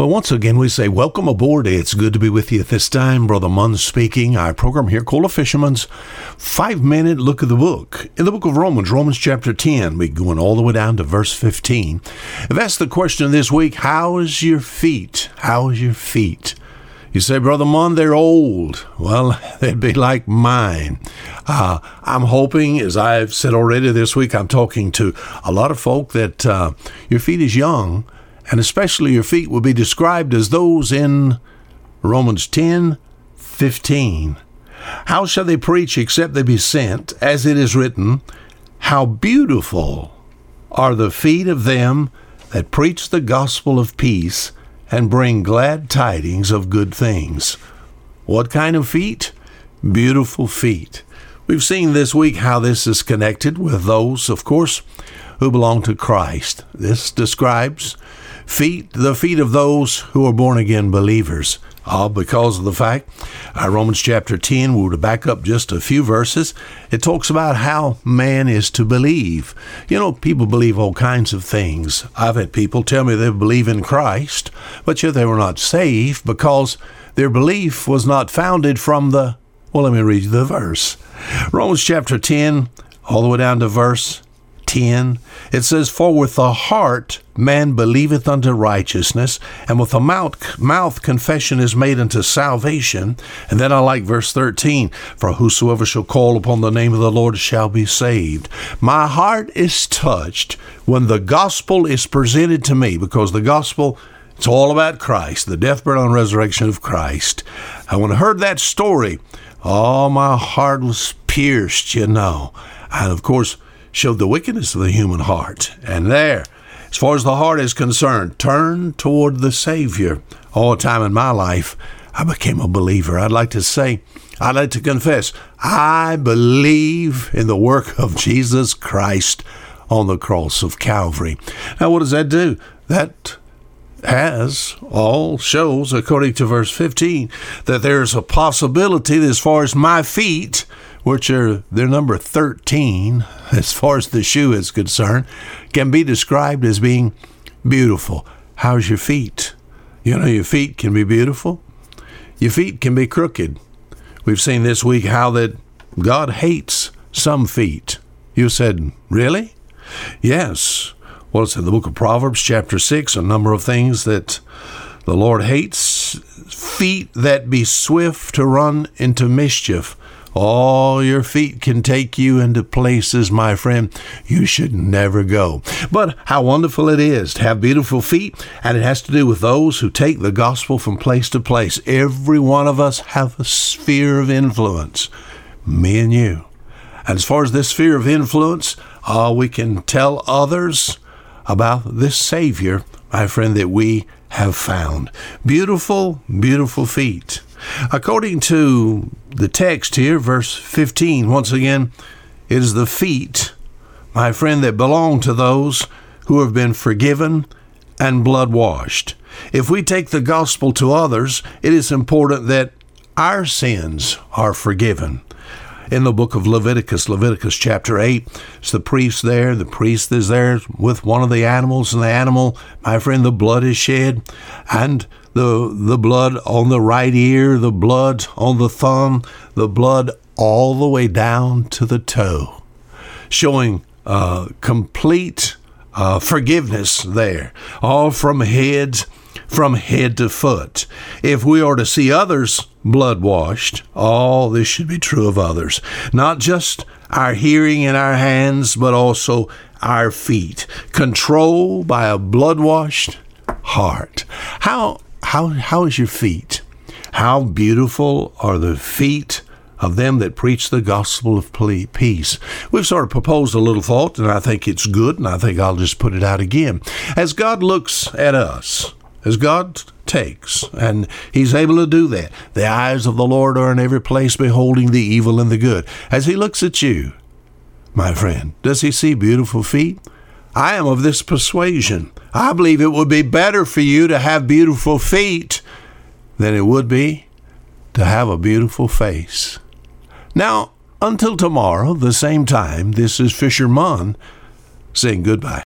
Well, once again, we say welcome aboard. It's good to be with you at this time. Brother Munn speaking. Our program here called A Fisherman's Five Minute Look at the Book. In the book of Romans, Romans chapter 10, we're going all the way down to verse 15. I've asked the question this week How is your feet? How is your feet? You say, Brother Munn, they're old. Well, they'd be like mine. Uh, I'm hoping, as I've said already this week, I'm talking to a lot of folk that uh, your feet is young and especially your feet will be described as those in Romans 10 15. How shall they preach except they be sent? As it is written, How beautiful are the feet of them that preach the gospel of peace and bring glad tidings of good things. What kind of feet? Beautiful feet. We've seen this week how this is connected with those, of course, who belong to Christ. This describes feet, the feet of those who are born again believers. All because of the fact, uh, Romans chapter 10, we were to back up just a few verses. It talks about how man is to believe. You know, people believe all kinds of things. I've had people tell me they believe in Christ, but yet they were not saved because their belief was not founded from the. Well, let me read the verse. Romans chapter 10, all the way down to verse 10, it says, For with the heart man believeth unto righteousness, and with the mouth, mouth confession is made unto salvation. And then I like verse 13, For whosoever shall call upon the name of the Lord shall be saved. My heart is touched when the gospel is presented to me, because the gospel it's all about Christ, the death, burial, and resurrection of Christ. And when I heard that story, oh, my heart was pierced, you know. And of course, showed the wickedness of the human heart. And there, as far as the heart is concerned, turn toward the Savior. All time in my life, I became a believer. I'd like to say, I'd like to confess, I believe in the work of Jesus Christ on the cross of Calvary. Now, what does that do? That has all shows, according to verse 15, that there's a possibility that as far as my feet, which are their number 13 as far as the shoe is concerned, can be described as being beautiful. How's your feet? You know, your feet can be beautiful. Your feet can be crooked. We've seen this week how that God hates some feet. You said, Really? Yes. Well, it's in the book of Proverbs, chapter 6, a number of things that the Lord hates. Feet that be swift to run into mischief all your feet can take you into places, my friend, you should never go. But how wonderful it is to have beautiful feet, and it has to do with those who take the gospel from place to place. Every one of us have a sphere of influence, me and you. And as far as this sphere of influence, uh, we can tell others about this Savior, my friend, that we have found. Beautiful, beautiful feet. According to the text here, verse 15, once again, it is the feet, my friend, that belong to those who have been forgiven and blood washed. If we take the gospel to others, it is important that our sins are forgiven. In the book of Leviticus, Leviticus chapter 8, it's the priest there. The priest is there with one of the animals, and the animal, my friend, the blood is shed, and the, the blood on the right ear, the blood on the thumb, the blood all the way down to the toe, showing uh, complete uh, forgiveness there, all from head from head to foot. If we are to see others blood washed, all this should be true of others, not just our hearing and our hands, but also our feet, controlled by a blood washed heart. How how how is your feet? How beautiful are the feet of them that preach the gospel of peace. We've sort of proposed a little thought, and I think it's good, and I think I'll just put it out again. As God looks at us, as God takes, and He's able to do that, the eyes of the Lord are in every place, beholding the evil and the good. As He looks at you, my friend, does He see beautiful feet? I am of this persuasion. I believe it would be better for you to have beautiful feet than it would be to have a beautiful face. Now, until tomorrow, the same time, this is Fisher Munn saying goodbye.